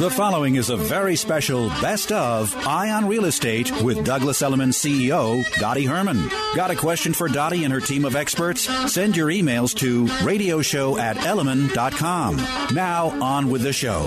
The following is a very special best of Eye on Real Estate with Douglas Elliman CEO Dottie Herman. Got a question for Dottie and her team of experts? Send your emails to radioshow at elliman.com. Now on with the show.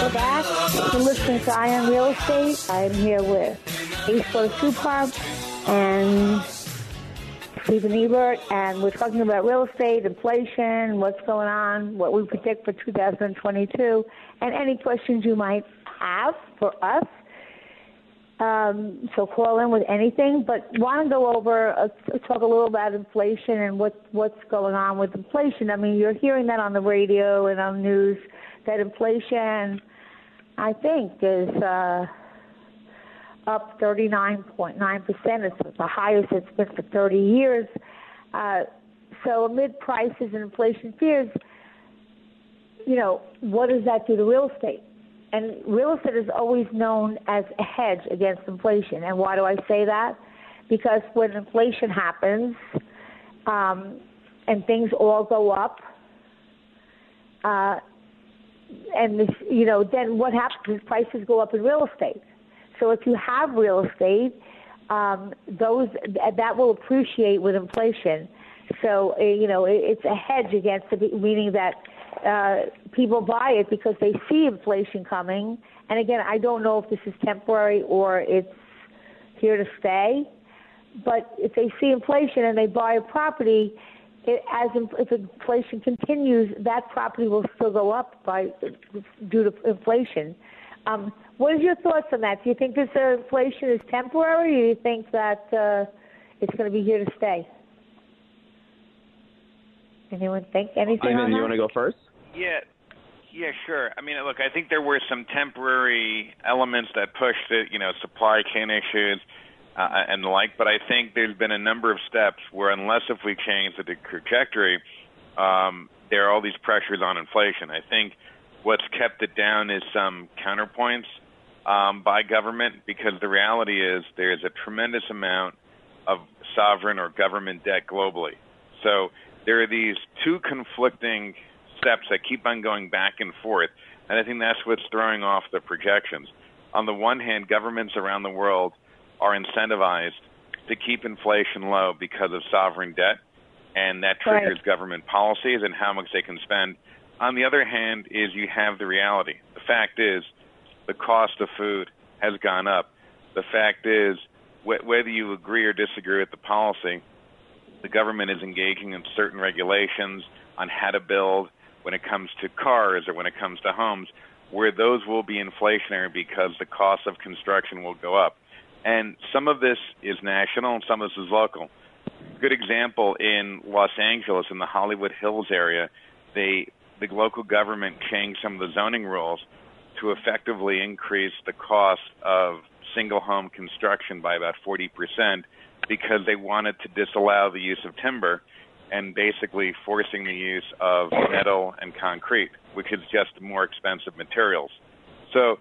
We're back. You're listening to Eye on Real Estate. I'm here with Ace for Supar and Stephen Ebert, and we're talking about real estate, inflation, what's going on, what we predict for 2022, and any questions you might have for us. Um, so call in with anything, but want to go over, uh, talk a little about inflation and what what's going on with inflation. I mean, you're hearing that on the radio and on news that inflation, I think, is uh, up 39.9 percent. It's the highest it's been for 30 years. Uh, so amid prices and inflation fears, you know, what does that do to real estate? And real estate is always known as a hedge against inflation. And why do I say that? Because when inflation happens um, and things all go up, uh, and this, you know, then what happens is prices go up in real estate. So if you have real estate, um, those that will appreciate with inflation. So uh, you know, it's a hedge against meaning that uh, people buy it because they see inflation coming. And again, I don't know if this is temporary or it's here to stay. But if they see inflation and they buy a property, it, as if inflation continues, that property will still go up by due to inflation. Um, what is your thoughts on that? Do you think this uh, inflation is temporary, or do you think that uh, it's going to be here to stay? Anyone think anything? Iman, on you want to go first? Yeah, yeah, sure. I mean, look, I think there were some temporary elements that pushed it, you know, supply chain issues uh, and the like. But I think there's been a number of steps where, unless if we change the trajectory, um, there are all these pressures on inflation. I think what's kept it down is some counterpoints um, by government because the reality is there's a tremendous amount of sovereign or government debt globally. So there are these two conflicting steps that keep on going back and forth, and I think that's what's throwing off the projections. On the one hand, governments around the world are incentivized to keep inflation low because of sovereign debt, and that triggers Right. government policies and how much they can spend. On the other hand, is you have the reality. The fact is, the cost of food has gone up. The fact is, wh- whether you agree or disagree with the policy, the government is engaging in certain regulations on how to build when it comes to cars or when it comes to homes, where those will be inflationary because the cost of construction will go up. And some of this is national and some of this is local. Good example in Los Angeles, in the Hollywood Hills area, they the local government changed some of the zoning rules to effectively increase the cost of single home construction by about 40% because they wanted to disallow the use of timber and basically forcing the use of metal and concrete, which is just more expensive materials. So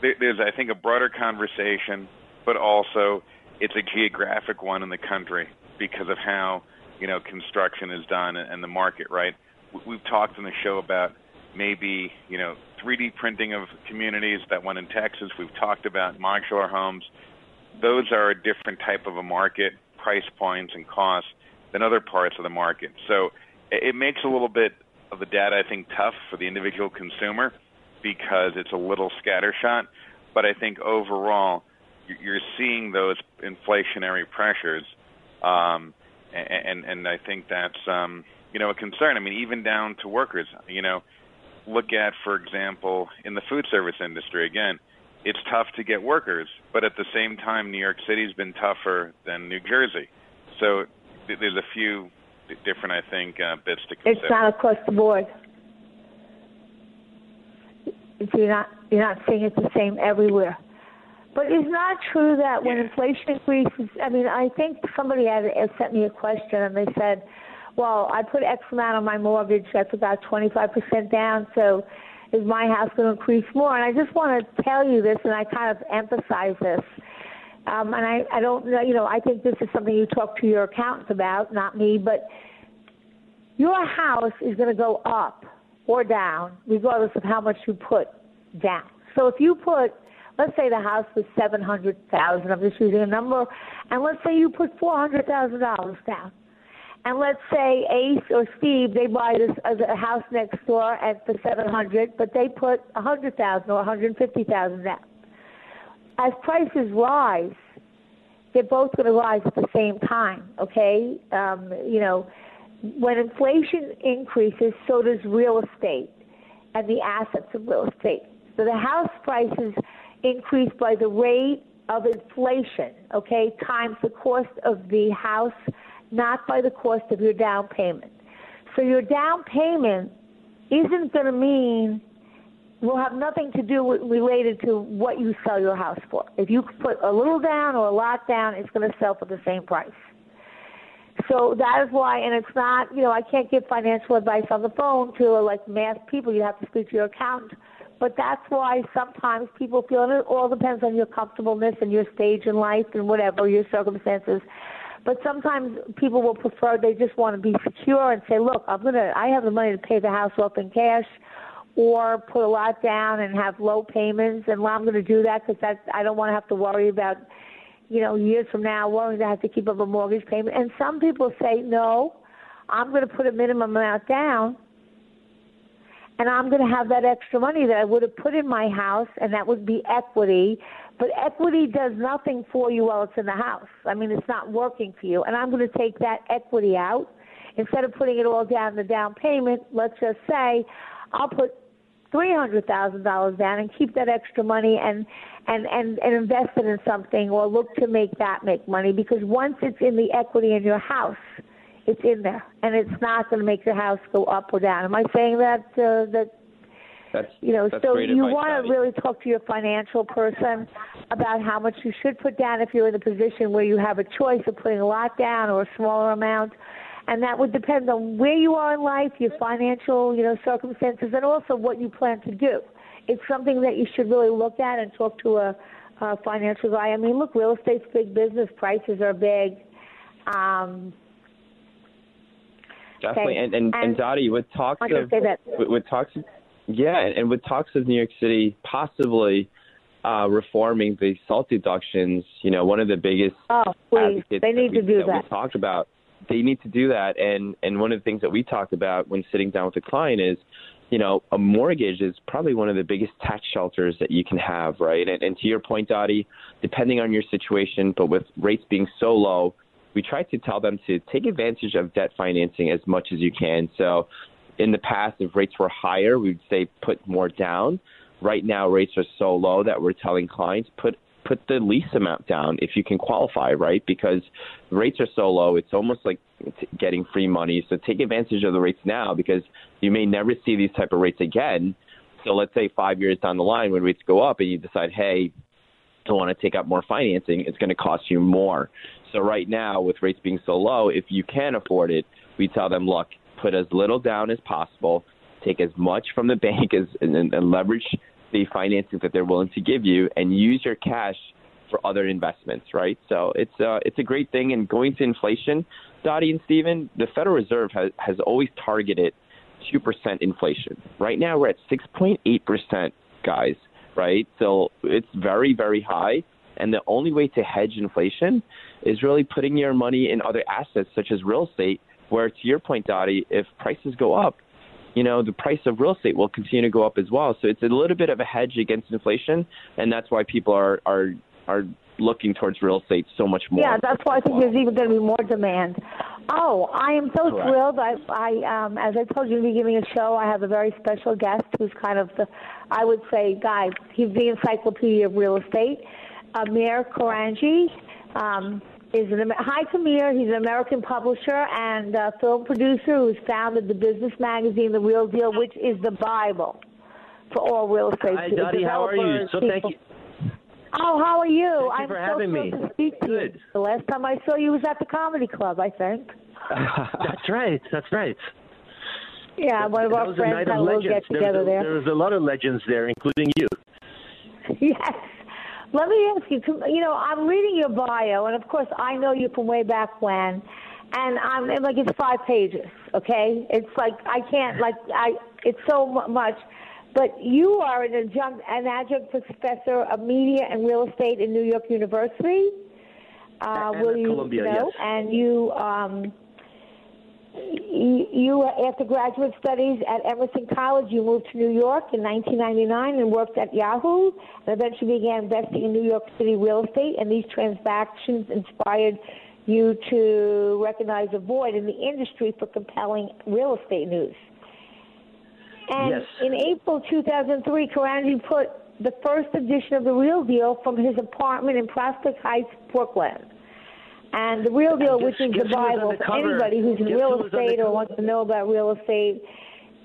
there's, I think, a broader conversation, but also it's a geographic one in the country because of how you know construction is done and the market. Right? We- We've talked on the show about maybe you know 3D printing of communities. That one in Texas. We've talked about modular homes. Those are a different type of a market, price points and costs than other parts of the market. So it makes a little bit of the data, I think, tough for the individual consumer because it's a little scattershot. But I think overall, you're seeing those inflationary pressures, um, and and I think that's um, you know a concern. I mean, even down to workers. You know, look at for example in the food service industry again. It's tough to get workers, but at the same time, New York City's been tougher than New Jersey. So there's a few different, I think, uh, bits to consider. It's not across the board. You're not you're not seeing it the same everywhere. But it's not true that when inflation increases, I mean, I think somebody had sent me a question and they said, well, I put X amount on my mortgage, that's about 25% down, so is my house going to increase more? And I just want to tell you this, and I kind of emphasize this. Um, and I, I don't know, you know, I think this is something you talk to your accountant about, not me, but your house is going to go up or down regardless of how much you put down. So if you put, let's say the house was seven hundred thousand, I'm just using a number, and let's say you put four hundred thousand dollars down, and let's say Ace or Steve they buy this a house next door at seven hundred, but they put a hundred thousand or one hundred fifty thousand down. As prices rise, they're both going to rise at the same time. Okay, um, you know, when inflation increases, so does real estate and the assets of real estate. So the house prices increase by the rate of inflation, okay, times the cost of the house, not by the cost of your down payment. So your down payment isn't going to mean will have nothing to do with related to what you sell your house for. If you put a little down or a lot down, it's going to sell for the same price. So that is why, and it's not, you know, I can't give financial advice on the phone to like math people. You have to speak to your accountant. But that's why sometimes people feel, and it all depends on your comfortableness and your stage in life and whatever your circumstances. But sometimes people will prefer they just want to be secure and say, look, I'm gonna, I have the money to pay the house off in cash, or put a lot down and have low payments, and well, I'm going to do that because that I don't want to have to worry about you know, years from now, willing to have to keep up a mortgage payment. And some people say, no, I'm going to put a minimum amount down, and I'm going to have that extra money that I would have put in my house, and that would be equity. But equity does nothing for you while it's in the house. I mean, it's not working for you. And I'm going to take that equity out. Instead of putting it all down the down payment, let's just say I'll put three hundred thousand dollars down and keep that extra money and and and and invest it in something or look to make that make money because once it's in the equity in your house it's in there and it's not going to make your house go up or down. Am i saying that uh, that that's, you know that's so you want to really talk to your financial person about how much you should put down if you're in a position where you have a choice of putting a lot down or a smaller amount and that would depend on where you are in life, your financial, you know, circumstances, and also what you plan to do. It's something that you should really look at and talk to a, a financial guy. I mean, look, real estate's big business. Prices are big. Um, Definitely, and and, and, and Dottie, with talks of with, with talks, yeah, and, and with talks of New York City possibly uh, reforming the SALT deductions, you know, one of the biggest oh, please, they need to do that, that. We talked about they need to do that. And and one of the things that we talked about when sitting down with a client is, you know, a mortgage is probably one of the biggest tax shelters that you can have, right? And, and to your point, Dottie, depending on your situation, but with rates being so low, we try to tell them to take advantage of debt financing as much as you can. So in the past, if rates were higher, we'd say put more down. Right now, rates are so low that we're telling clients put put the lease amount down if you can qualify, right? Because rates are so low, it's almost like getting free money. So take advantage of the rates now because you may never see these type of rates again. So let's say five years down the line when rates go up and you decide, hey, I want to take out more financing, it's going to cost you more. So right now, with rates being so low, if you can afford it, we tell them, look, put as little down as possible, take as much from the bank as and, and leverage the financing that they're willing to give you and use your cash for other investments, right? So it's uh, it's a great thing. And going to inflation, Dottie and Steven, the Federal Reserve has, has always targeted 2% inflation. Right now we're at 6.8%, guys, right? So it's very, very high. And the only way to hedge inflation is really putting your money in other assets such as real estate, where to your point, Dottie, if prices go up, you know, the price of real estate will continue to go up as well. So it's a little bit of a hedge against inflation, and that's why people are are are looking towards real estate so much more. Yeah, that's why I think there's even going to be more demand. Oh, I am so Correct. thrilled. I, I, um, as I told you in the beginning of the show, I have a very special guest who's kind of the, I would say, guy. He's the encyclopedia of real estate. Amir Korangy um, is an hi Amir. He's an American publisher and uh, film producer who's founded the business magazine The Real Deal, which is the Bible for all real estate Hi, Dottie. How are you? So thank people. you. Oh, how are you? Thank you I'm for so having me. to speak to you. The last time I saw you was at the comedy club, I think. That's right. That's right. Yeah, one of That our friends had a little legends. get together there, was a, there. there was a lot of legends there, including you. Yes. Let me ask you. You know, I'm reading your bio, and of course, I know you from way back when. And I'm and like it's five pages. Okay, it's like I can't like I. It's so mu- much. But you are an adjunct, an adjunct professor of media and real estate in New York University. Uh, And will you Columbia, know? yes. And you, um, you, you, after graduate studies at Emerson College, you moved to New York in 1999 and worked at Yahoo, and eventually began investing in New York City real estate. And these transactions inspired you to recognize a void in the industry for compelling real estate news. And Yes. in April 2003, Korangy put the first edition of The Real Deal from his apartment in Prospect Heights, Brooklyn. And The Real Deal, which is the who was on Bible for anybody who's in real who was on the estate or wants to know about real estate.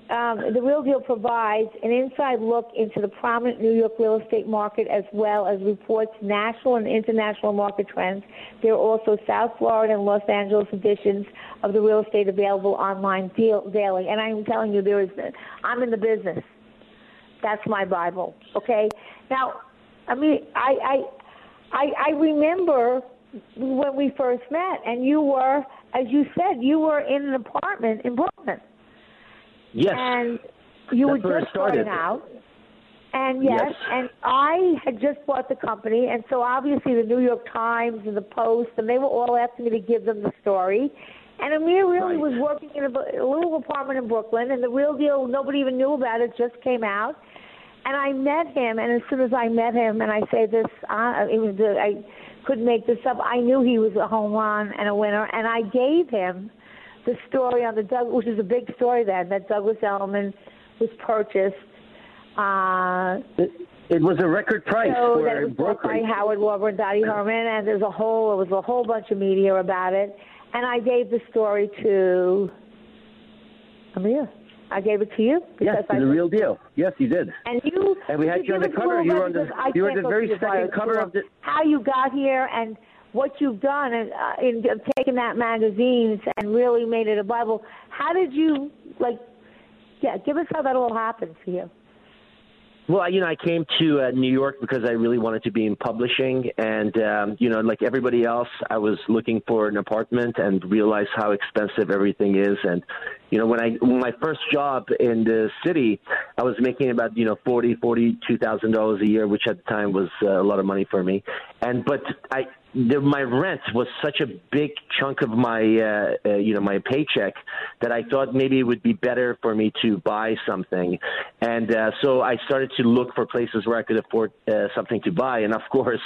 Um, the Real Deal provides an inside look into the prominent New York real estate market as well as reports national and international market trends. There are also South Florida and Los Angeles editions of the real estate available online deal, daily. And I'm telling you, there is, I'm in the business. That's my Bible. Okay. Now, I mean, I, I, I, I remember when we first met, and you were, as you said, you were in an apartment in Brooklyn Yes. and you That's were just starting out. And yes, Yes. and I had just bought the company, and so obviously the New York Times and the Post, and they were all asking me to give them the story. And Amir really Right. was working in a, a little apartment in Brooklyn, and the real deal, nobody even knew about it, just came out. And I met him, and as soon as I met him, and I say this, uh, it was the, I couldn't make this up. I knew he was a home run and a winner, and I gave him the story on the Doug, which is a big story then, that Douglas Elliman was purchased. Uh, It, it was a record price so for that it was bought by. Howard Lorber and Dottie Herman, and there's a whole, it was a whole bunch of media about it. And I gave the story to Amir. I gave it to you Yes, I the real deal. Yes, you did. and you And we had could you on the cover. You were on the- you were the very second cover of the- how you got here and what you've done and uh, in uh, taking that magazines and really made it a Bible. How did you like? Yeah, give us how that all happened for you. Well, you know, I came to uh, New York because I really wanted to be in publishing, and um, you know, like everybody else, I was looking for an apartment and realized how expensive everything is. And you know, when I when my first job in the city, I was making about you know forty forty two thousand dollars a year, which at the time was uh, a lot of money for me. And but I the, my rent was such a big chunk of my uh, uh, you know my paycheck that I thought maybe it would be better for me to buy something, and uh, so I started to look for places where I could afford uh, something to buy. And of course,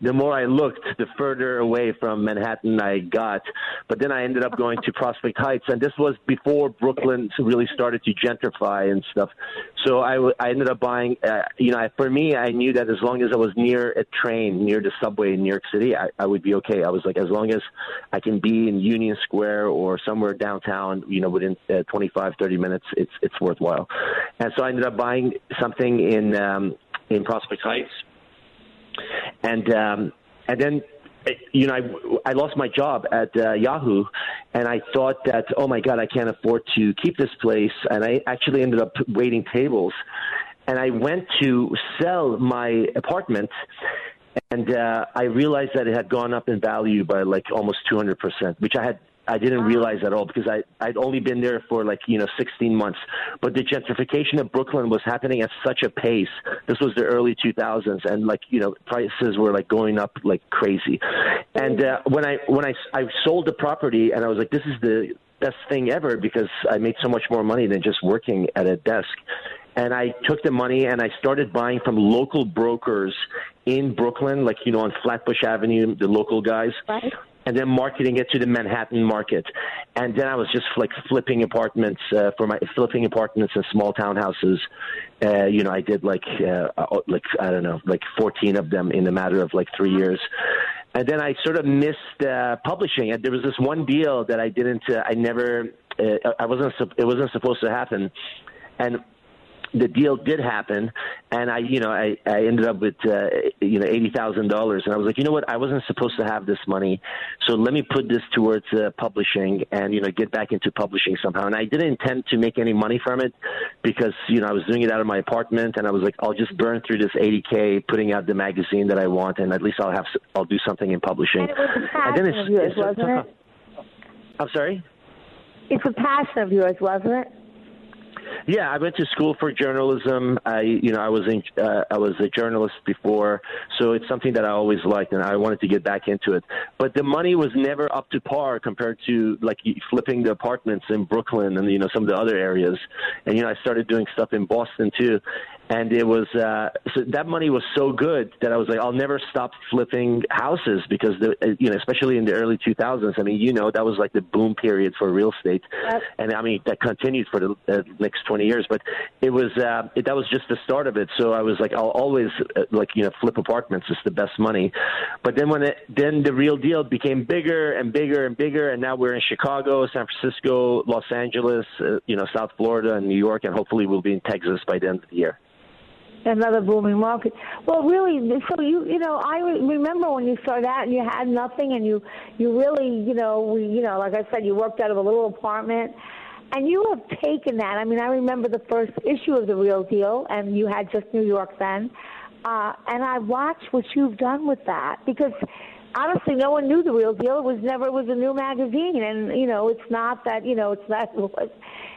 the more I looked, the further away from Manhattan I got. But then I ended up going to Prospect Heights, and this was before Brooklyn really started to gentrify and stuff. So I, w- I ended up buying. Uh, you know, for me, I knew that as long as I was near a train, near the subway in New York City, I, I would be okay. I was like, as long as I can be in Union Square or somewhere downtown, you know, within uh, 25, 30 minutes, it's it's worthwhile. And so I ended up buying something in um, in Prospect Heights, and um, and then you know, I, I lost my job at uh, Yahoo, and I thought that, oh my God, I can't afford to keep this place. And I actually ended up waiting tables. And I went to sell my apartment, and uh, I realized that it had gone up in value by like almost 200%, which I had I didn't realize at all because I I'd only been there for like you know 16 months. But the gentrification of Brooklyn was happening at such a pace. This was the early 2000s, and like you know prices were like going up like crazy. And uh, when I when I I sold the property, and I was like, this is the best thing ever because I made so much more money than just working at a desk. And I took the money and I started buying from local brokers in Brooklyn, like, you know, on Flatbush Avenue, the local guys. Right. And then marketing it to the Manhattan market, and then I was just like flipping apartments uh, for my flipping apartments in small townhouses. Uh, you know, I did like uh, like I don't know, like 14 of them in a matter of like three years, and then I sort of missed uh, publishing. And there was this one deal that I didn't, uh, I never, uh, I wasn't, it wasn't supposed to happen, and the deal did happen, and I, you know, I, I ended up with, uh, you know, eighty thousand dollars, and I was like, you know what, I wasn't supposed to have this money, so let me put this towards uh, publishing, and you know, get back into publishing somehow. And I didn't intend to make any money from it, because you know, I was doing it out of my apartment, and I was like, I'll just burn through this eighty k, putting out the magazine that I want, and at least I'll have, I'll do something in publishing. And it was a passion then it's- of yours, it's- wasn't it? I'm sorry. It's a passion of yours, wasn't it? Yeah, I went to school for journalism. I, you know, I was in, uh, I was a journalist before, so it's something that I always liked, and I wanted to get back into it. But the money was never up to par compared to like flipping the apartments in Brooklyn and you know some of the other areas. And you know, I started doing stuff in Boston too, and it was uh, so that money was so good that I was like, I'll never stop flipping houses because the, uh, you know, especially in the early 2000s. I mean, you know, that was like the boom period for real estate, Yep. and I mean that continued for the uh, next 20 years. But it was uh, it, that was just the start of it. So I was like, I'll always uh, like you know flip apartments. It's the best money. But then when it then the real deal became bigger and bigger and bigger, and now we're in Chicago, San Francisco, Los Angeles, uh, you know, South Florida, and New York, and hopefully we'll be in Texas by the end of the year. Another booming market. Well, really, so you you know, I re- remember when you started out and you had nothing, and you you really you know we you know like I said, you worked out of a little apartment, and you have taken that. I mean, I remember the first issue of the Real Deal, and you had just New York then, uh, and I watched what you've done with that because. Honestly, no one knew the real deal. It was never. It was a new magazine, and you know, it's not that. You know, it's not.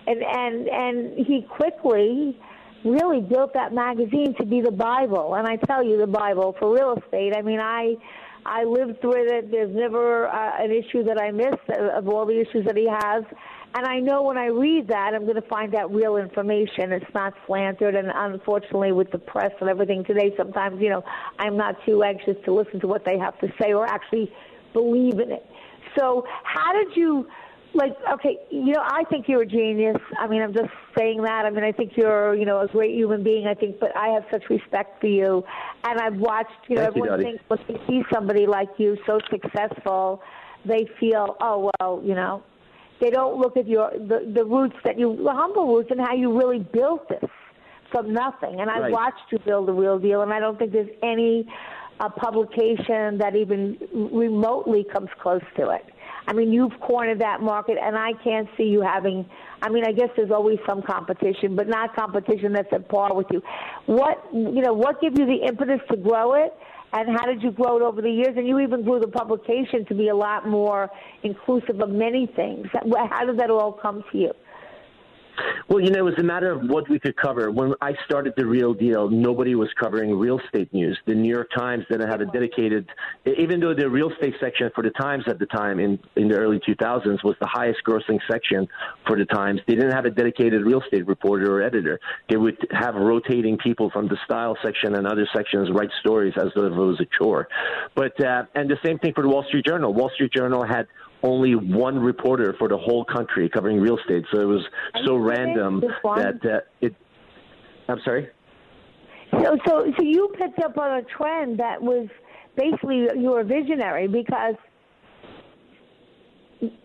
And and and he quickly really built that magazine to be the Bible. And I tell you, the Bible for real estate. I mean, I I lived through it. There's never uh, an issue that I miss uh, of all the issues that he has. And I know when I read that, I'm going to find out real information. It's not slandered. And unfortunately, with the press and everything today, sometimes, you know, I'm not too anxious to listen to what they have to say or actually believe in it. So, how did you like okay you know i think you're a genius. I mean i'm just saying that. I mean i think you're you know a great human being i think but i have such respect for you. And i've watched you know Thank everyone Dottie. thinks when they see somebody like you so successful they feel oh well you know they don't look at your the the roots that you the humble roots and how you really built this from nothing. And i've Right. watched you build the real deal and i don't think there's any uh, publication that even remotely comes close to it I mean, you've cornered that market, and I can't see you having. I mean, I guess there's always some competition, but not competition that's at par with you. What you know? What gave you the impetus to grow it, and how did you grow it over the years? And you even grew the publication to be a lot more inclusive of many things. How did that all come to you? Well, you know, it was a matter of what we could cover. When I started the Real Deal, nobody was covering real estate news. The New York Times didn't have a dedicated, even though the real estate section for the Times at the time in, in the early 2000s was the highest grossing section for the Times, they didn't have a dedicated real estate reporter or editor. They would have rotating people from the style section and other sections write stories as though it was a chore. But, uh, and the same thing for the Wall Street Journal. Wall Street Journal had only one reporter for the whole country covering real estate. So it was so random that uh, it. I'm sorry. So, so, so you picked up on a trend that was basically you were visionary because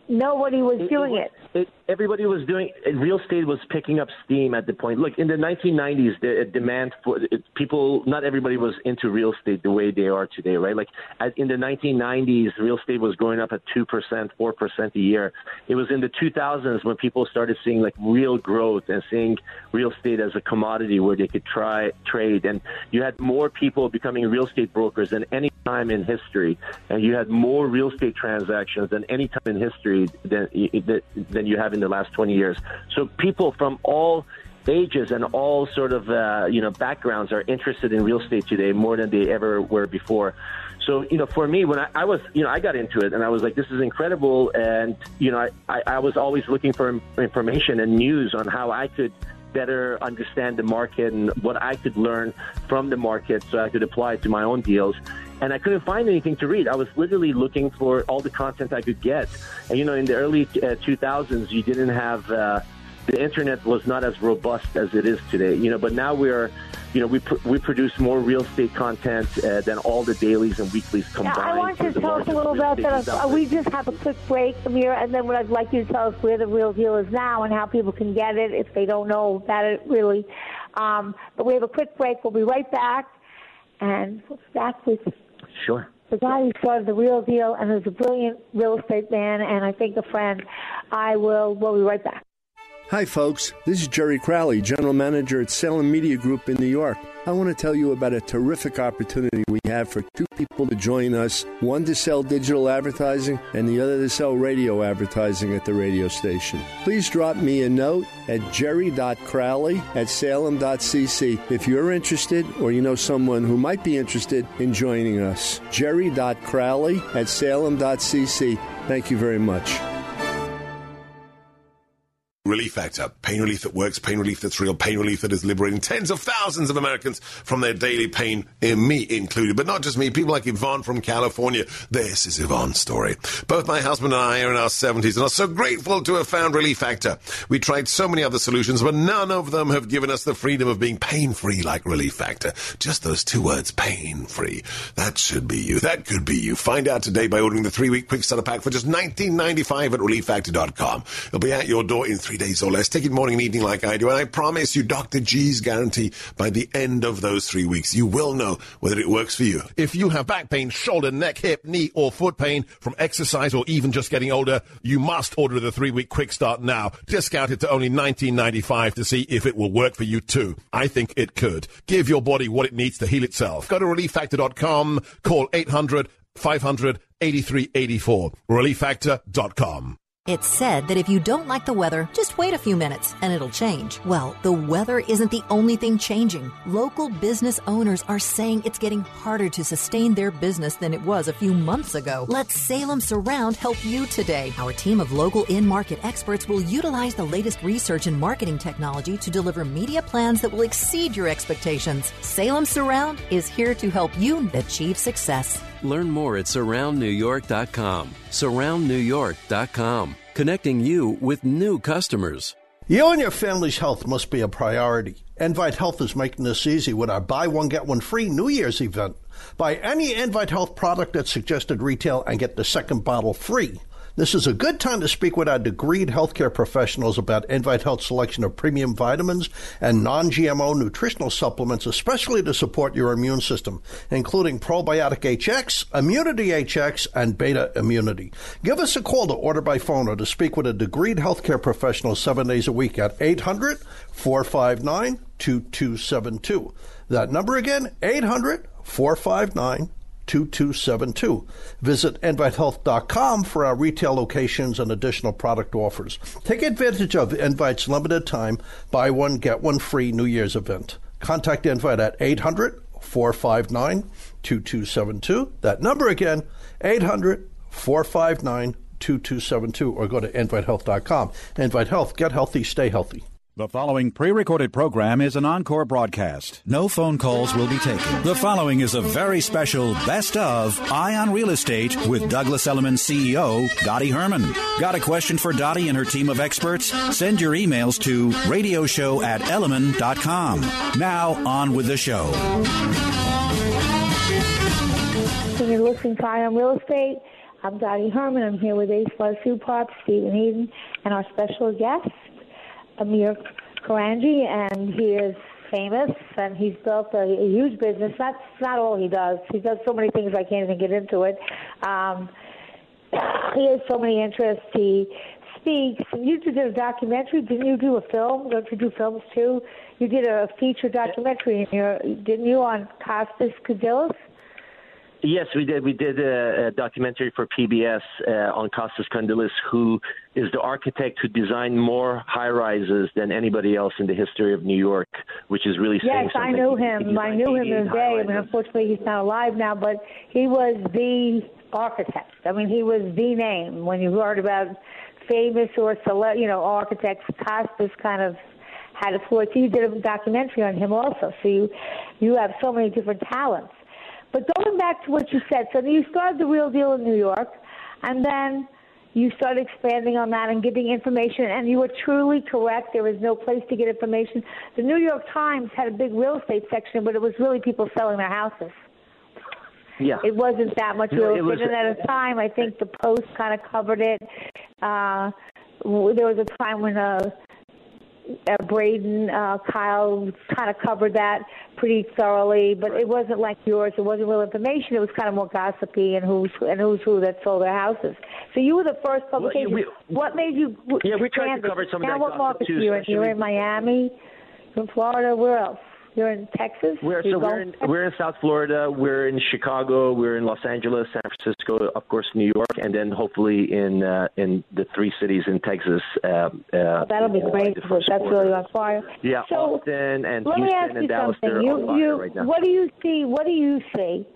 nobody was doing it. It, everybody was doing it. real estate was picking up steam at the point. Look, in the 1990s, the uh, demand for it, people, not everybody was into real estate the way they are today, right? Like at, in the 1990s, real estate was going up at two percent, four percent a year. It was in the 2000s when people started seeing like real growth and seeing real estate as a commodity where they could try trade, and you had more people becoming real estate brokers than any time in history, and you had more real estate transactions than any time in history than than you have in the last 20 years. So people from all ages and all sort of uh, you know backgrounds are interested in real estate today more than they ever were before. So you know, for me, when I, I was you know I got into it and I was like, this is incredible, and you know I, I was always looking for information and news on how I could better understand the market and what I could learn from the market so I could apply it to my own deals. And I couldn't find anything to read. I was literally looking for all the content I could get. And you know, in the early uh, 2000s, you didn't have. Uh, the internet was not as robust as it is today. You know, but now we're, you know, we pr- we produce more real estate content uh, than all the dailies and weeklies combined. Yeah, I want you to tell us a little about that. Uh, we just have a quick break, Amir, and then what I'd like you to tell us where the real deal is now and how people can get it if they don't know about it really. Um, but we have a quick break. We'll be right back, and we'll back with sure the guy who started the real deal and is a brilliant real estate man and I think a friend. I will. We'll be right back. Hi, folks. This is Jerry Crowley, General Manager at Salem Media Group in New York. I want to tell you about a terrific opportunity we have for two people to join us one to sell digital advertising, and the other to sell radio advertising at the radio station. Please drop me a note at jerry.crowley at salem.cc if you're interested or you know someone who might be interested in joining us. jerry.crowley at salem.cc. Thank you very much. Relief Factor. Pain relief that works, pain relief that's real, pain relief that is liberating tens of thousands of Americans from their daily pain, eh, me included. But not just me, people like Yvonne from California. This is Yvonne's story. Both my husband and I are in our 70s and are so grateful to have found Relief Factor. We tried so many other solutions, but none of them have given us the freedom of being pain free like Relief Factor. Just those two words, pain free. That should be you. That could be you. Find out today by ordering the three week quick starter pack for just $19.95 at relieffactor.com. It'll be at your door in three three days or less. Take it morning and evening like I do. And I promise you, Dr. G's guarantee by the end of those three weeks, you will know whether it works for you. If you have back pain, shoulder, neck, hip, knee, or foot pain from exercise or even just getting older, you must order the three week quick start now. Discounted to only $19.95 to see if it will work for you too. I think it could. Give your body what it needs to heal itself. Go to relieffactor.com, call 800 500 8384. Relieffactor.com. It's said that if you don't like the weather, just wait a few minutes and it'll change. Well, the weather isn't the only thing changing. Local business owners are saying it's getting harder to sustain their business than it was a few months ago. Let Salem Surround help you today. Our team of local in market experts will utilize the latest research and marketing technology to deliver media plans that will exceed your expectations. Salem Surround is here to help you achieve success. Learn more at surroundnewyork.com. Surroundnewyork.com, connecting you with new customers. You and your family's health must be a priority. InVite Health is making this easy with our buy one get one free New Year's event. Buy any InVite Health product at suggested retail and get the second bottle free. This is a good time to speak with our degreed healthcare professionals about InVite Health's selection of premium vitamins and non-GMO nutritional supplements, especially to support your immune system, including Probiotic HX, Immunity HX, and Beta Immunity. Give us a call to order by phone or to speak with a degreed healthcare professional seven days a week at 800 459 2272. That number again, 800 459 2272. Visit InViteHealth.com for our retail locations and additional product offers. Take advantage of InVite's limited time buy one, get one free New Year's event. Contact InVite at 800 459 2272. That number again, 800 459 2272, or go to InViteHealth.com. InVite Health, get healthy, stay healthy. The following pre recorded program is an encore broadcast. No phone calls will be taken. The following is a very special best of Eye on Real Estate with Douglas Elliman CEO Dottie Herman. Got a question for Dottie and her team of experts? Send your emails to radioshow at elliman.com. Now, on with the show. You're listening to Eye on Real Estate. I'm Dottie Herman. I'm here with Ace Buzz Supart, Stephen Eden, and our special guest, Amir Korangy, and he is famous, and he's built a, a huge business. That's not all he does. He does so many things I can't even get into it. Um, he has so many interests. He speaks. You did a documentary. Didn't you do a film? Don't you do films too? You did a feature documentary in your, didn't you, on Costas Kondylis? Yes, we did. We did a, a documentary for PBS uh, on Costas Kondylis, who is the architect who designed more high rises than anybody else in the history of New York, which is really Yes. I knew him. I knew him 88 in the day. I mean, unfortunately, he's not alive now, but he was the architect. I mean, he was the name. When you heard about famous or cele- you know, architects, Costas kind of had a. So you did a documentary on him also. So you, you have so many different talents. But going back to what you said, so you started the real deal in New York, and then you started expanding on that and giving information, and you were truly correct. There was no place to get information. The New York Times had a big real estate section, but it was really people selling their houses. Yeah. It wasn't that much No, real it estate. at a time, I think the Post kind of covered it. Uh, there was a time when uh, uh, Braden, uh, Keil kind of covered that pretty thoroughly, but it wasn't like yours. It wasn't real information. It was kind of more gossipy and who's and who's who that sold their houses. So you were the first publication. we- what made you? Yeah, we tried to cover some of that. now what gossip, markets you're in? You're in Miami, in Florida. Where else? You're in Texas. We're, so we're in, we're in South Florida, we're in Chicago, we're in Los Angeles, San Francisco, of course, New York, and then hopefully in uh, in the three cities in Texas. Um, uh, That'll be uh, great. the because first That's really on fire. Yeah, So, Austin and Let me Houston ask and you Dallas, something. You, you, right what do you see? What do you see?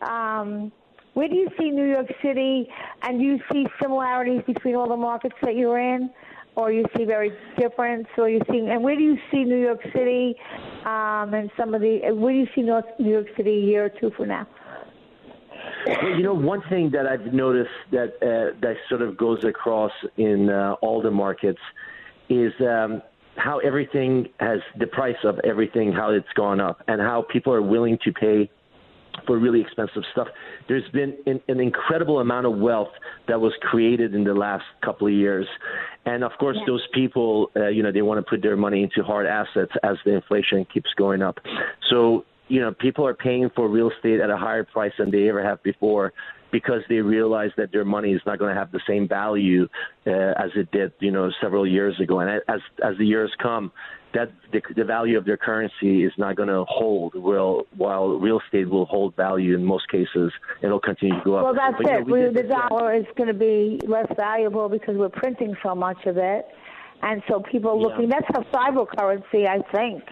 Um, where do you see New York City, and do you see similarities between all the markets that you're in, or you see very difference, or you see? And where do you see New York City, um, and some of the? Where do you see North New York City a year or two from now? You know, one thing that I've noticed that uh, that sort of goes across in uh, all the markets is um, how everything has the price of everything, how it's gone up, and how people are willing to pay for really expensive stuff. There's been an, an incredible amount of wealth that was created in the last couple of years, and of course, those people, uh, you know, they want to put their money into hard assets as the inflation keeps going up. So, you know, people are paying for real estate at a higher price than they ever have before because they realize that their money is not going to have the same value uh, as it did, you know, several years ago. And as as the years come, that the, the value of their currency is not going to hold. Will while real estate will hold value in most cases, it'll continue to go up. Well, that's But, you know, it. we We, the dollar is going to be less valuable because we're printing so much of it, and so people are looking. That's how cyber currency, I think.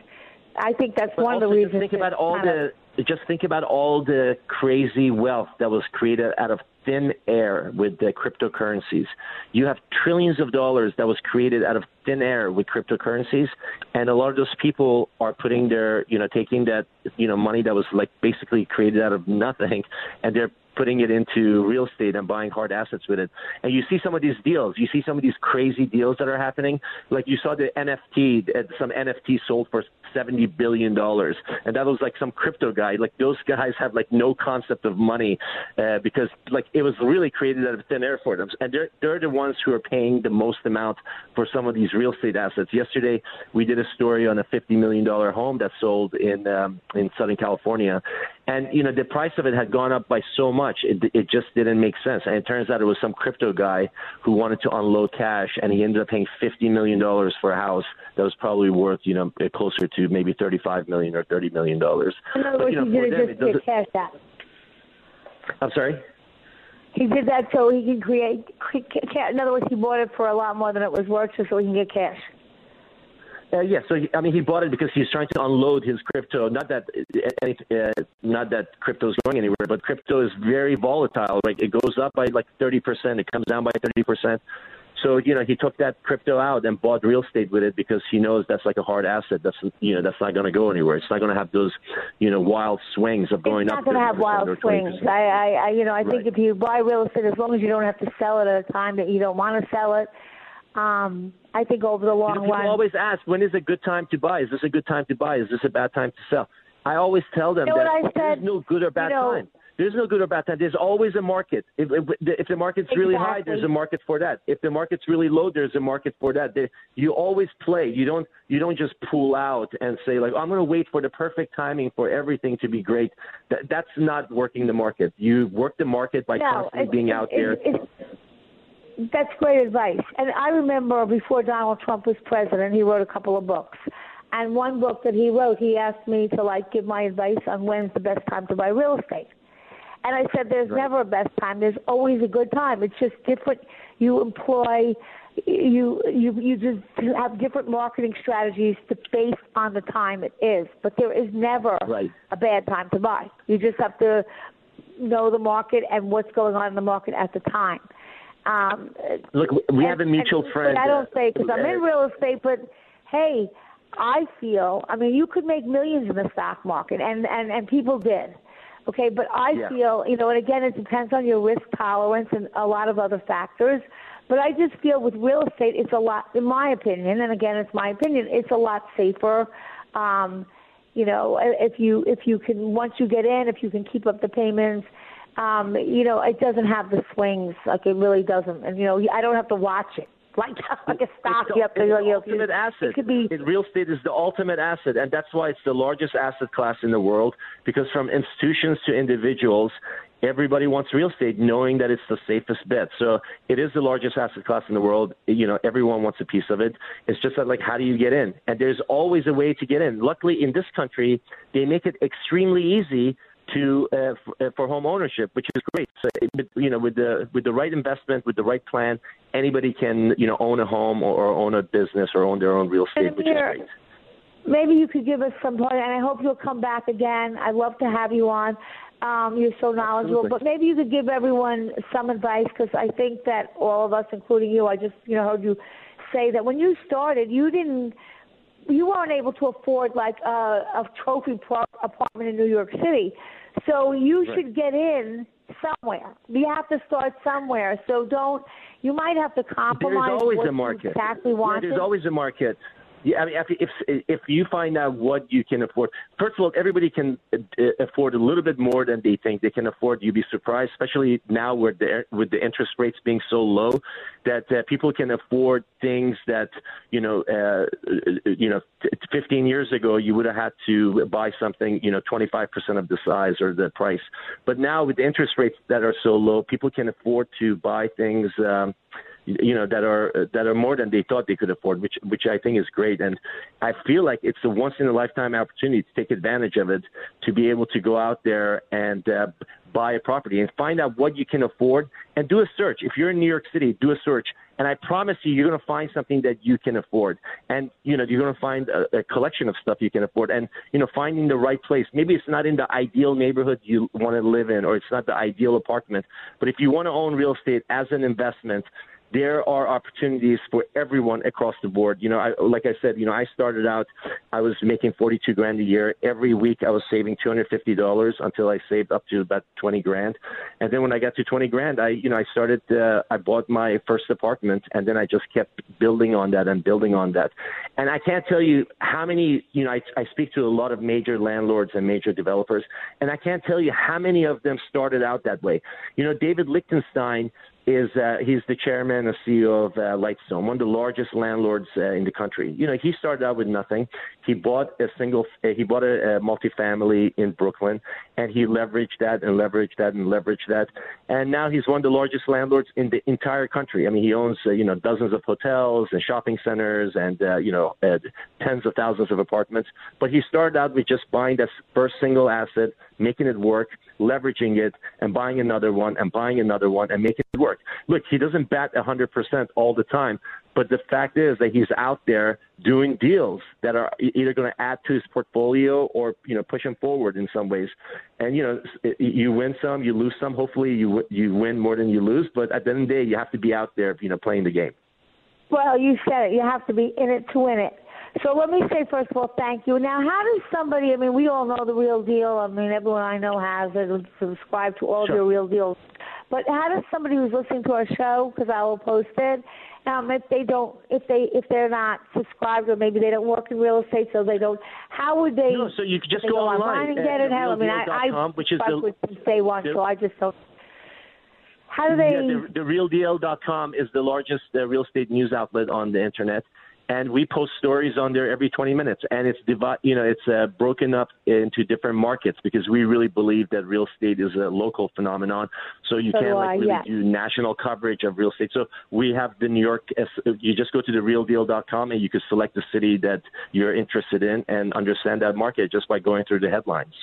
I think that's But one of the reasons. Think about all the just think about all the crazy wealth that was created out of thin air with the cryptocurrencies. You have trillions of dollars that was created out of thin air with cryptocurrencies, and a lot of those people are putting their, you know, taking that, you know, money that was like basically created out of nothing, and they're putting it into real estate and buying hard assets with it. And you see some of these deals. You see some of these crazy deals that are happening. Like you saw the NFT, some NFT sold for seventy billion dollars, and that was like some crypto guy. Like those guys have like no concept of money uh, because like it was really created out of thin air for them, and they're they're the ones who are paying the most amount for some of these real estate assets. Yesterday we did a story on a fifty million dollar home that sold in um, in Southern California, and you know the price of it had gone up by so much it, it just didn't make sense and it turns out it was some crypto guy who wanted to unload cash and he ended up paying 50 million dollars for a house that was probably worth you know closer to maybe 35 million or 30 million dollars In other but words, you know he did it just cash out. i'm sorry He did that so he can create. In other words, he bought it for a lot more than it was worth, just so he can get cash. Uh, yeah, so he, I mean, he bought it because he's trying to unload his crypto. Not that, uh, uh, not that crypto is going anywhere, but crypto is very volatile. Like it goes up by like thirty percent, it comes down by thirty percent. So you know, he took that crypto out and bought real estate with it because he knows that's like a hard asset. That's you know, that's not going to go anywhere. It's not going to have those, you know, wild swings of going up. It's up. not going to have wild swings. I, I, I, you know, I think if you buy real estate, as long as you don't have to sell it at a time that you don't want to sell it, um, I think over the You long know, people run. always ask, when is a good time to buy? Is this a good time to buy? Is this a bad time to sell? I always tell them You know that I there's no good or bad You know- time. There's no good or bad time. There's always a market. If, if, if the market's really high, there's a market for that. If the market's really low, there's a market for that. There, you always play. You don't you don't just pull out and say like I'm going to wait for the perfect timing for everything to be great. That, that's not working the market. You work the market by No, constantly it's- being it's- out there. it's- that's great advice. And I remember before Donald Trump was president, he wrote a couple of books. And one book that he wrote, he asked me to like give my advice on when's the best time to buy real estate. And I said, there's Right. never a best time. There's always a good time. It's just different. You employ, you you you just have different marketing strategies to based on the time it is. But there is never Right. a bad time to buy. You just have to know the market and what's going on in the market at the time. Um, Look, we have a mutual and- friend. I don't say because I'm uh, in real estate, but hey, I feel. I mean, you could make millions in the stock market, and and and people did. Okay, but I Yeah. feel, you know, and again, it depends on your risk tolerance and a lot of other factors. But I just feel with real estate, it's a lot, in my opinion, and again, it's my opinion, it's a lot safer. Um, you know, if you if you can once you get in, if you can keep up the payments, um, you know, it doesn't have the swings like it really doesn't. And you know, I don't have to watch it like like a stock. The, You have to, it's the ultimate asset. It could be It- real estate is the ultimate asset, and that's why it's the largest asset class in the world. Because from institutions to individuals, everybody wants real estate, knowing that it's the safest bet. So it is the largest asset class in the world. You know, everyone wants a piece of it. It's just that, like, how do you get in? And there's always a way to get in. Luckily, in this country, they make it extremely easy to uh, f- uh, for home ownership, which is great. So, you know, with the with the right investment, with the right plan, anybody can you know own a home or, or own a business or own their own real estate, which is great. Maybe you could give us some point, and I hope you'll come back again. I'd love to have you on. Um, you're so knowledgeable, Absolutely. but maybe you could give everyone some advice because I think that all of us, including you, I just you know heard you say that when you started, you didn't, you weren't able to afford like a, a trophy pro- apartment in New York City, so you Right. should get in somewhere. You have to start somewhere. So don't. You might have to compromise. There's always a market. Exactly Yeah, there's always a market. Yeah, I mean, if, if if you find out what you can afford, first of all, everybody can uh, afford a little bit more than they think they can afford. You'd be surprised, especially now with the with the interest rates being so low, that uh, people can afford things that you know, uh, you know, t- 15 years ago you would have had to buy something, you know, 25% of the size or the price. But now with the interest rates that are so low, people can afford to buy things. Um, you know that are that are more than they thought they could afford, which which I think is great. And I feel like it's a once in a lifetime opportunity to take advantage of it, to be able to go out there and uh, buy a property and find out what you can afford and do a search. If you're in New York City, do a search. And I promise you, you're going to find something that you can afford. And, you know, you're going to find a, a collection of stuff you can afford. And, you know, finding the right place. Maybe it's not in the ideal neighborhood you want to live in, or it's not the ideal apartment. But if you want to own real estate as an investment, there are opportunities for everyone across the board. You know, I, like I said, you know, I started out, I was making 42 grand a year. Every week I was saving $250 until I saved up to about 20 grand. And then when I got to 20 grand, I, you know, I started, uh, I bought my first apartment and then I just kept building on that and building on that. And I can't tell you how many, you know, I, I speak to a lot of major landlords and major developers, and I can't tell you how many of them started out that way. You know, David Lichtenstein, is uh, he's the chairman and CEO of uh, Lightstone, one of the largest landlords uh, in the country. You know, he started out with nothing. He bought a single, uh, he bought a, a multifamily in Brooklyn, and he leveraged that and leveraged that and leveraged that, and now he's one of the largest landlords in the entire country. I mean, he owns uh, you know dozens of hotels and shopping centers and uh, you know uh, tens of thousands of apartments. But he started out with just buying that first single asset, making it work, leveraging it, and buying another one and buying another one and making it work. Look, he doesn't bat 100% all the time, but the fact is that he's out there doing deals that are either going to add to his portfolio or you know push him forward in some ways. And you know, you win some, you lose some. Hopefully, you you win more than you lose. But at the end of the day, you have to be out there, you know, playing the game. Well, you said it. You have to be in it to win it. So let me say first of all, thank you. Now, how does somebody? I mean, we all know the real deal. I mean, everyone I know has it. Subscribe to all of Sure. your real deals. But how does somebody who's listening to our show, because I will post it, um, if they don't, if they, if they're not subscribed, or maybe they don't work in real estate, so they don't, how would they? No, so you could just go go online and get it. How, I mean, I, I which is the- with day one, so I just don't. How do they? Yeah, the, the realdeal.com is the largest uh, real estate news outlet on the internet, and we post stories on there every 20 minutes. And it's divi- you know, it's uh, broken up into different markets because we really believe that real estate is a local phenomenon. So you So can't like really yeah. do national coverage of real estate. So we have the New York. You just go to the realdeal.com and you can select the city that you're interested in and understand that market just by going through the headlines.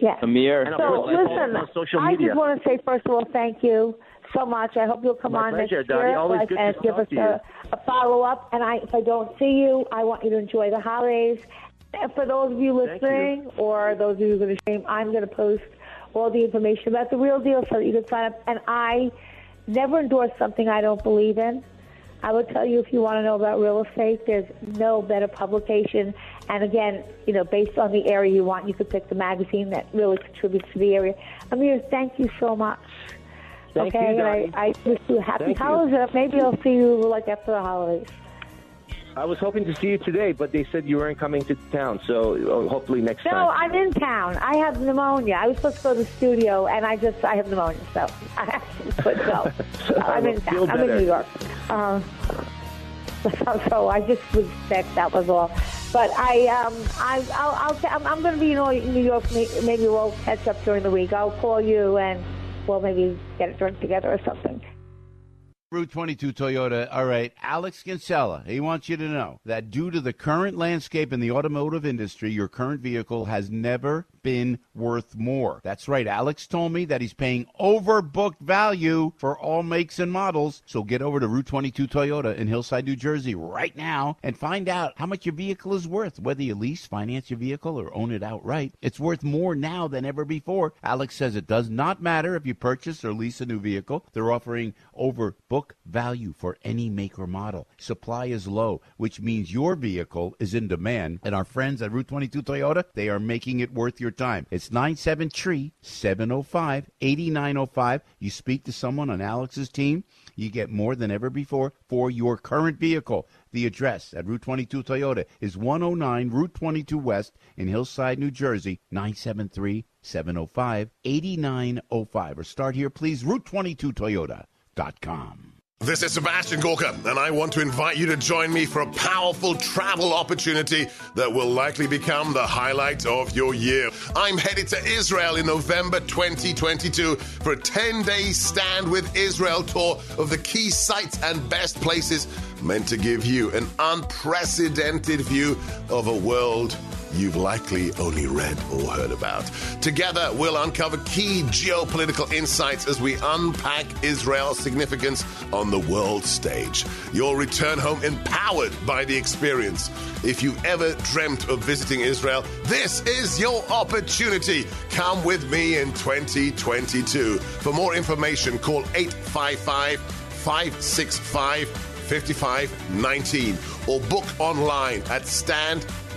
Yes. Amir. And So I listen, on social I just want to say first of all, thank you so much. I hope you'll come My on pleasure, next year Always like, and give us a, a follow up. And I, if I don't see you, I want you to enjoy the holidays. And for those of you listening, or those of you who are going to stream, I'm going to post all the information about the real deal so that you can sign up. And I never endorse something I don't believe in. I will tell you if you want to know about real estate, there's no better publication. And again, you know, based on the area you want, you could pick the magazine that really contributes to the area. Amir, thank you so much. Thank okay, you, and I, I wish you happy Thank holidays. Maybe I'll see you like after the holidays. I was hoping to see you today, but they said you weren't coming to town. So uh, hopefully next No, time. I'm in town. I have pneumonia. I was supposed to go to the studio, and I just I have pneumonia, so I actually couldn't go. I'm in town. I'm in. New York. Um, so, so I just was sick. That was all. But I um I I'll, I'll I'm, I'm going to be in New York. Maybe we'll catch up during the week. I'll call you and we'll maybe get it drink together or something. Route 22 Toyota. All right, Alex Kinsella. He wants you to know that due to the current landscape in the automotive industry, your current vehicle has never been worth more. That's right. Alex told me that he's paying overbooked value for all makes and models. So get over to Route 22 Toyota in Hillside, New Jersey right now and find out how much your vehicle is worth. Whether you lease, finance your vehicle, or own it outright, it's worth more now than ever before. Alex says it does not matter if you purchase or lease a new vehicle. They're offering over book value for any make or model. Supply is low, which means your vehicle is in demand. And our friends at Route 22 Toyota, they are making it worth your time. It's 97 Tree 705 8905. You speak to someone on Alex's team, you get more than ever before for your current vehicle. The address at Route 22 Toyota is 109 Route 22 West in Hillside, New Jersey, 973 705 8905. Or start here, please, Route22Toyota.com. This is Sebastian Gorka, and I want to invite you to join me for a powerful travel opportunity that will likely become the highlight of your year. I'm headed to Israel in November 2022 for a 10 day Stand with Israel tour of the key sites and best places meant to give you an unprecedented view of a world you've likely only read or heard about. Together, we'll uncover key geopolitical insights as we unpack Israel's significance on the world stage. You'll return home empowered by the experience. If you ever dreamt of visiting Israel, this is your opportunity. Come with me in 2022. For more information, call 855 565 5519 or book online at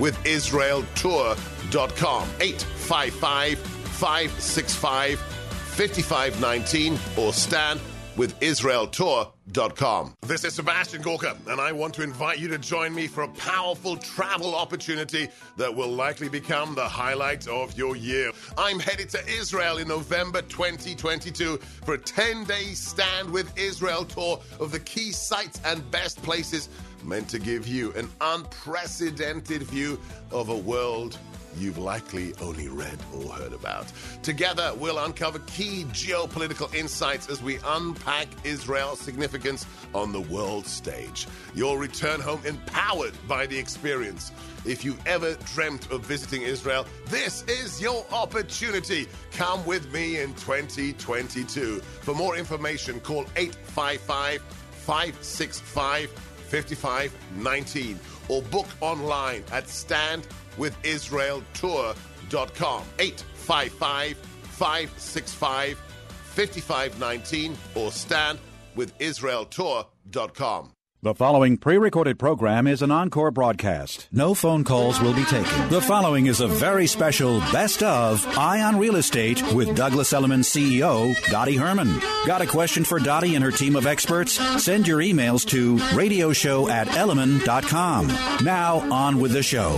standwithisraeltour.com 855 565 5519 or standwithisraeltour.com. This is Sebastian Gorka, and I want to invite you to join me for a powerful travel opportunity that will likely become the highlight of your year. I'm headed to Israel in November 2022 for a 10 day Stand with Israel tour of the key sites and best places meant to give you an unprecedented view of a world you've likely only read or heard about. Together, we'll uncover key geopolitical insights as we unpack Israel's significance on the world stage. You'll return home empowered by the experience. If you ever dreamt of visiting Israel, this is your opportunity. Come with me in 2022. For more information, call 855 565 5519 or book online at standwithisraeltour.com 855 565 5519 or standwithisraeltour.com. The following pre recorded program is an encore broadcast. No phone calls will be taken. The following is a very special best of Eye on Real Estate with Douglas Elliman CEO Dottie Herman. Got a question for Dottie and her team of experts? Send your emails to radioshow at elliman.com. Now on with the show.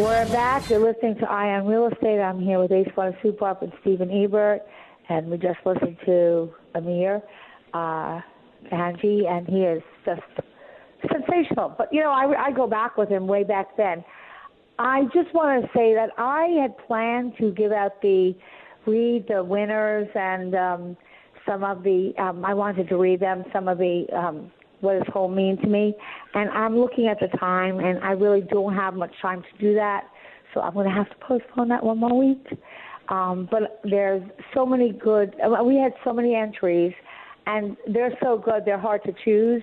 We're back. You're listening to Eye on Real Estate. I'm here with Ace One Super and Stephen Ebert, and we just listened to Amir uh, Angie, and he is just sensational. But you know, I, I go back with him way back then. I just want to say that I had planned to give out the read the winners and um, some of the. Um, I wanted to read them some of the um, what does home mean to me, and I'm looking at the time, and I really don't have much time to do that. so I'm going to have to postpone that one more week. Um, but there's so many good. uh, We had so many entries, and they're so good. They're hard to choose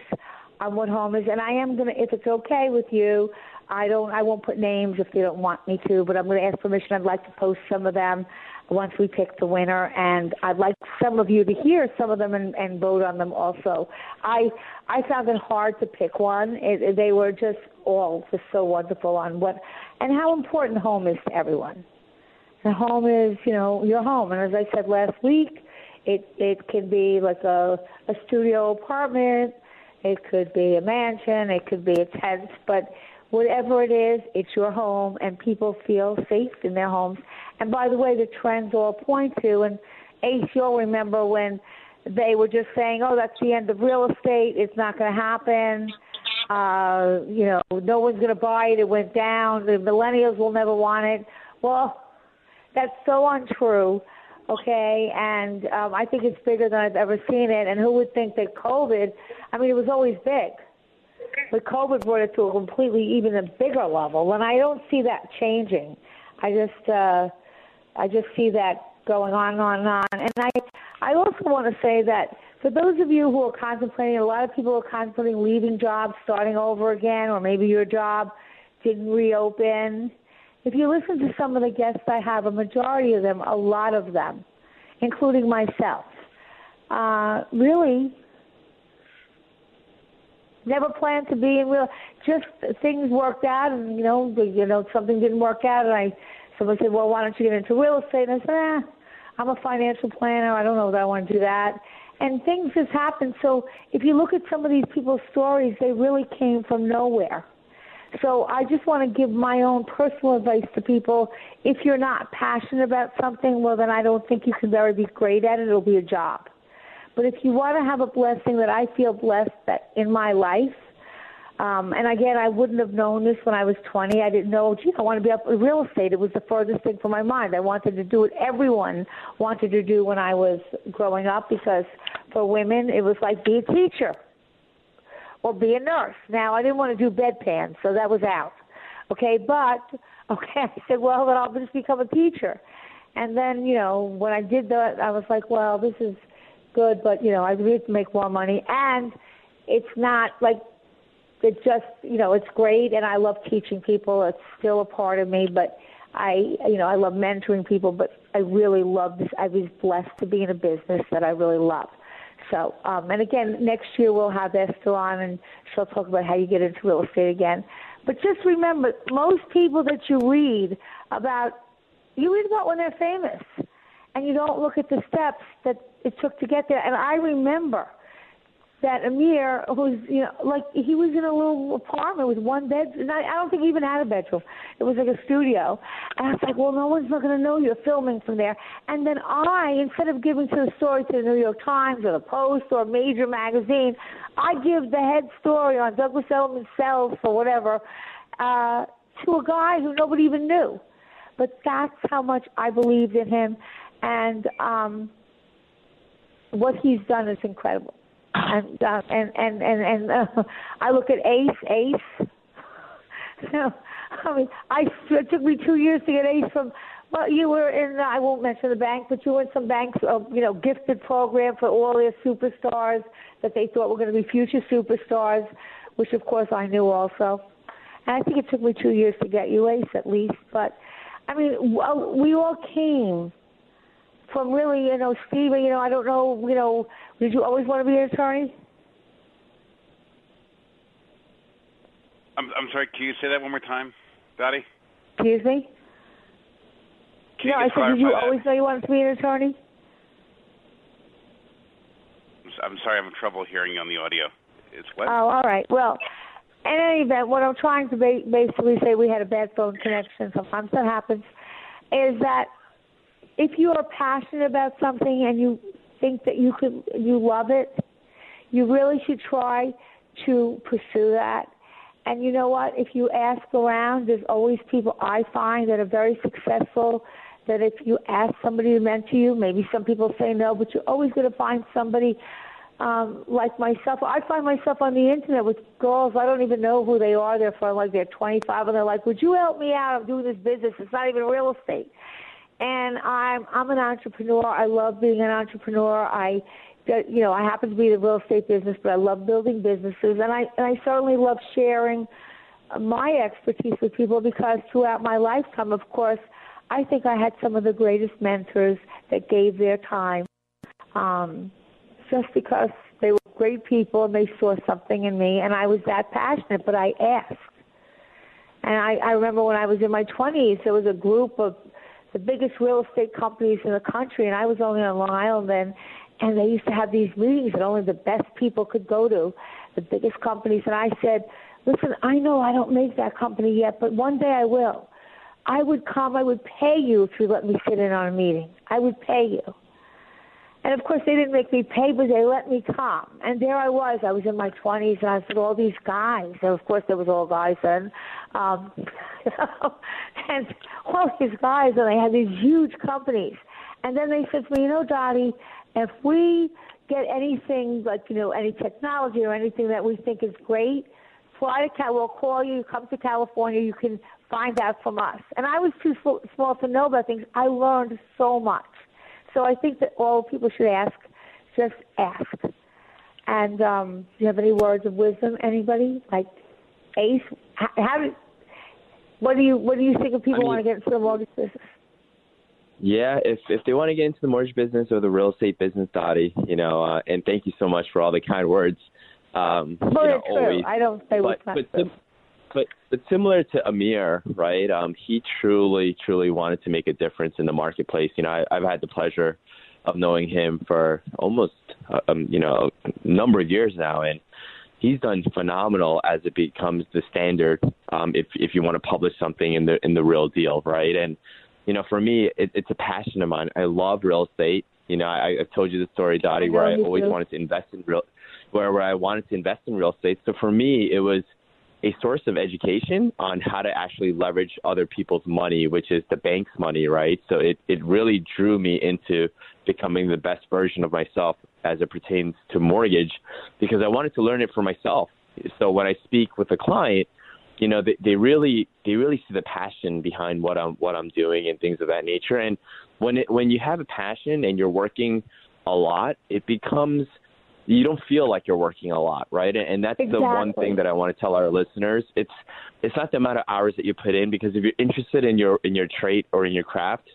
on what home is. And I am gonna, if it's okay with you, I don't. I won't put names if they don't want me to. But I'm to ask permission. I'd like to post some of them once we pick the winner, and I'd like some of you to hear some of them and, and vote on them also. I I found it hard to pick one. It, they were just all just so wonderful on what and how important home is to everyone. The home is, you know, your home. And as I said last week, it it can be like a a studio apartment, it could be a mansion, it could be a tent, but whatever it is, it's your home, and people feel safe in their homes. And by the way, the trends all point to, and Ace, you'll remember when they were just saying, "Oh, that's the end of real estate. It's not going to happen." Uh, you know, no one's going to buy it. It went down. The millennials will never want it. Well, that's so untrue. Okay, and um, I think it's bigger than I've ever seen it. And who would think that COVID? I mean, it was always big, but COVID brought it to a completely even a bigger level. And I don't see that changing. I just, uh, I just see that going on and on and on. And I, I also want to say that for those of you who are contemplating, a lot of people are contemplating leaving jobs, starting over again, or maybe your job didn't reopen. If you listen to some of the guests I have, a majority of them, a lot of them, including myself, uh, really never planned to be in real. Just things worked out, and you know, you know, something didn't work out, and I. Someone said, "Well, why don't you get into real estate?" And I said, "Eh, I'm a financial planner. I don't know that I want to do that." And things just happen. So if you look at some of these people's stories, they really came from nowhere. So I just want to give my own personal advice to people. If you're not passionate about something, well, then I don't think you can very be great at it. It'll be a job. But if you want to have a blessing that I feel blessed that in my life, um, and again, I wouldn't have known this when I was 20. I didn't know, gee, I want to be up in real estate. It was the furthest thing from my mind. I wanted to do what everyone wanted to do when I was growing up because for women, it was like be a teacher or be a nurse. Now, I didn't want to do bedpans, so that was out. Okay, but, okay, I said, well, then I'll just become a teacher. And then, you know, when I did that, I was like, well, this is good, but, you know, I to make more money. And it's not like, it just, you know, it's great, and I love teaching people. It's still a part of me, but I, you know, I love mentoring people, but I really love this. I was blessed to be in a business that I really love. So, um, and again, next year we'll have Esther on, and she'll talk about how you get into real estate again. But just remember, most people that you read about, you read about when they're famous, and you don't look at the steps that it took to get there. And I remember that Amir was, you know, like he was in a little apartment with one bed. And I, don't think he even had a bedroom. It was like a studio. And I was like, well, no one's not going to know you're filming from there. And then I, instead of giving to the story to the New York Times or the Post or a major magazine, I give the head story on Douglas Elliman Sells or whatever uh, to a guy who nobody even knew. But that's how much I believed in him, and um, what he's done is incredible and uh, and and and, and uh, I look at Ace. Ace. Know, I mean, I it took me two years to get Ace from. Well, you were in. I won't mention the bank, but you were in some banks, uh, you know, gifted program for all their superstars that they thought were going to be future superstars, which of course I knew also. And I think it took me two years to get you Ace at least. But I mean, we all came from really, you know, Steve. You know, I don't know, you know, did you always want to be an attorney? I'm, I'm sorry. Can you say that one more time, Dottie? Excuse me. Can no, I said, did you that? always know you wanted to be an attorney? I'm sorry. I'm having trouble hearing you on the audio. It's what? Oh, all right. Well, in any event, what I'm trying to ba- basically say, we had a bad phone connection. Sometimes that happens. Is that if you are passionate about something and you think that you could, you love it, you really should try to pursue that. And you know what? If you ask around, there's always people I find that are very successful. That if you ask somebody to mentor you, maybe some people say no, but you're always going to find somebody um, like myself. I find myself on the internet with girls. I don't even know who they are. They're from like they're 25, and they're like, "Would you help me out? I'm doing this business. It's not even real estate." And I'm I'm an entrepreneur. I love being an entrepreneur. I you know, I happen to be in the real estate business, but I love building businesses, and I and I certainly love sharing my expertise with people because throughout my lifetime, of course, I think I had some of the greatest mentors that gave their time, um, just because they were great people and they saw something in me, and I was that passionate. But I asked, and I, I remember when I was in my 20s, there was a group of the biggest real estate companies in the country, and I was only on Long Island then, and they used to have these meetings that only the best people could go to, the biggest companies. And I said, listen, I know I don't make that company yet, but one day I will. I would come, I would pay you if you let me sit in on a meeting. I would pay you. And of course, they didn't make me pay, but they let me come. And there I was. I was in my 20s, and I said, all these guys. And of course, there was all guys then. Um, and all these guys, and they had these huge companies. And then they said to me, you know, Dottie, if we get anything like, you know, any technology or anything that we think is great, fly to Cal. We'll call you. Come to California. You can find out from us. And I was too small to know about things. I learned so much. So I think that all people should ask. Just ask. And um, do you have any words of wisdom? Anybody like Ace? How, how do, what do you what do you think of people I mean, want to get into the mortgage business? Yeah, if if they want to get into the mortgage business or the real estate business, Dottie, you know, uh, and thank you so much for all the kind words. Um, well, you know, true. always, I don't say but, what's not but, true. But but similar to Amir, right? Um, he truly, truly wanted to make a difference in the marketplace. You know, I, I've had the pleasure of knowing him for almost, uh, um, you know, a number of years now, and he's done phenomenal as it becomes the standard. Um, if if you want to publish something in the in the real deal, right? And you know, for me, it, it's a passion of mine. I love real estate. You know, I, I've told you the story, Dottie, where I always too. wanted to invest in real, where where I wanted to invest in real estate. So for me, it was a source of education on how to actually leverage other people's money, which is the bank's money, right? So it, it really drew me into becoming the best version of myself as it pertains to mortgage because I wanted to learn it for myself. So when I speak with a client, you know, they, they really they really see the passion behind what I'm what I'm doing and things of that nature. And when it when you have a passion and you're working a lot, it becomes you don't feel like you're working a lot, right? And that's exactly. the one thing that I want to tell our listeners. It's it's not the amount of hours that you put in because if you're interested in your in your trait or in your craft,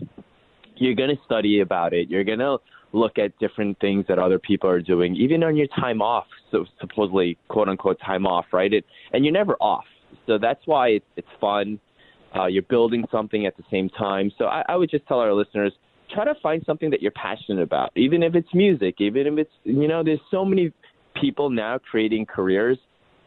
you're going to study about it. You're going to look at different things that other people are doing, even on your time off, so supposedly quote unquote time off, right? It, and you're never off. So that's why it's, it's fun. Uh, you're building something at the same time. So I, I would just tell our listeners, try to find something that you're passionate about, even if it's music, even if it's, you know, there's so many people now creating careers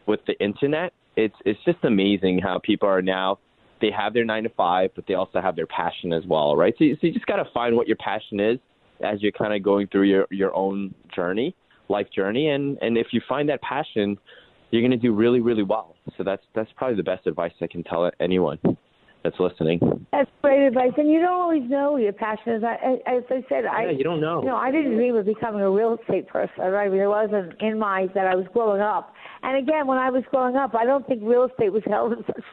with the internet. It's, it's just amazing how people are now, they have their nine to five, but they also have their passion as well, right? So, so you just got to find what your passion is as you're kind of going through your, your own journey, life journey. And, and if you find that passion, you're going to do really, really well. So that's that's probably the best advice I can tell anyone that's listening. That's great advice, and you don't always know your passion is. I, as I said, yeah, I you don't know. You know, I didn't dream of becoming a real estate person. Right? I mean, it wasn't in my that I was growing up. And again, when I was growing up, I don't think real estate was held in such.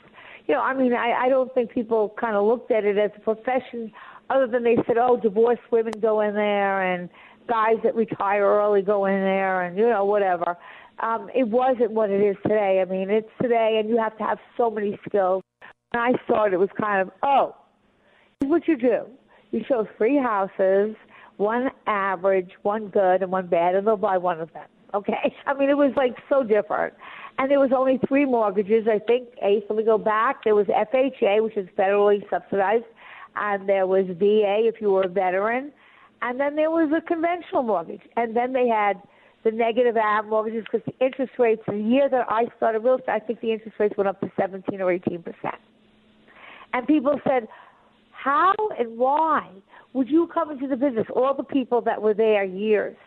You know, I mean, I, I don't think people kind of looked at it as a profession, other than they said, "Oh, divorced women go in there," and guys that retire early go in there, and you know, whatever um, it wasn't what it is today. I mean, it's today, and you have to have so many skills. When I started, it was kind of, oh, here's what you do. You show three houses, one average, one good, and one bad, and they'll buy one of them. Okay? I mean, it was like so different. And there was only three mortgages, I think. Ace, let me go back. There was FHA, which is federally subsidized, and there was VA if you were a veteran, and then there was a conventional mortgage. And then they had – the negative am mortgages because the interest rates, the year that I started real estate, I think the interest rates went up to 17 or 18 percent. And people said, how and why would you come into the business? All the people that were there years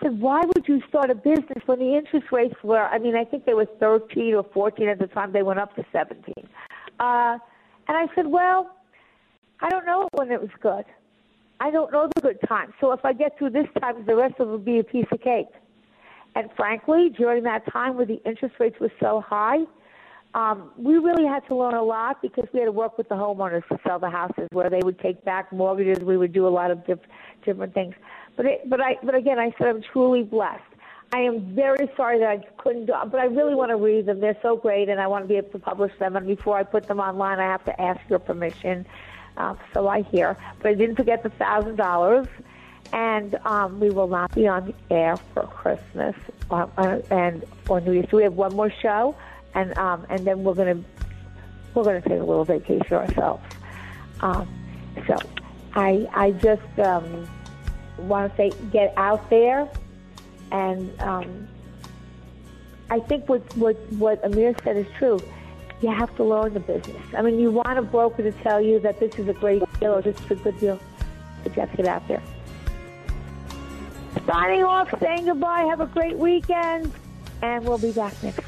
said, why would you start a business when the interest rates were, I mean, I think they were 13 or 14 at the time, they went up to 17. Uh, and I said, well, I don't know when it was good. I don't know the good times. So if I get through this time, the rest of it will be a piece of cake. And frankly, during that time where the interest rates were so high, um, we really had to learn a lot because we had to work with the homeowners to sell the houses where they would take back mortgages. We would do a lot of diff- different things. But it, but I but again, I said I'm truly blessed. I am very sorry that I couldn't do, but I really want to read them. They're so great, and I want to be able to publish them. And before I put them online, I have to ask your permission. Uh, so I hear, but I didn't forget the thousand dollars, and um, we will not be on the air for Christmas uh, uh, and or New Year's. We have one more show, and um, and then we're gonna we're gonna take a little vacation ourselves. Um, so I I just um, want to say get out there and um, I think what, what, what Amir said is true. You have to learn the business. I mean, you want a broker to tell you that this is a great deal or this is a good deal, but you have to get out there. Signing off, saying goodbye. Have a great weekend, and we'll be back next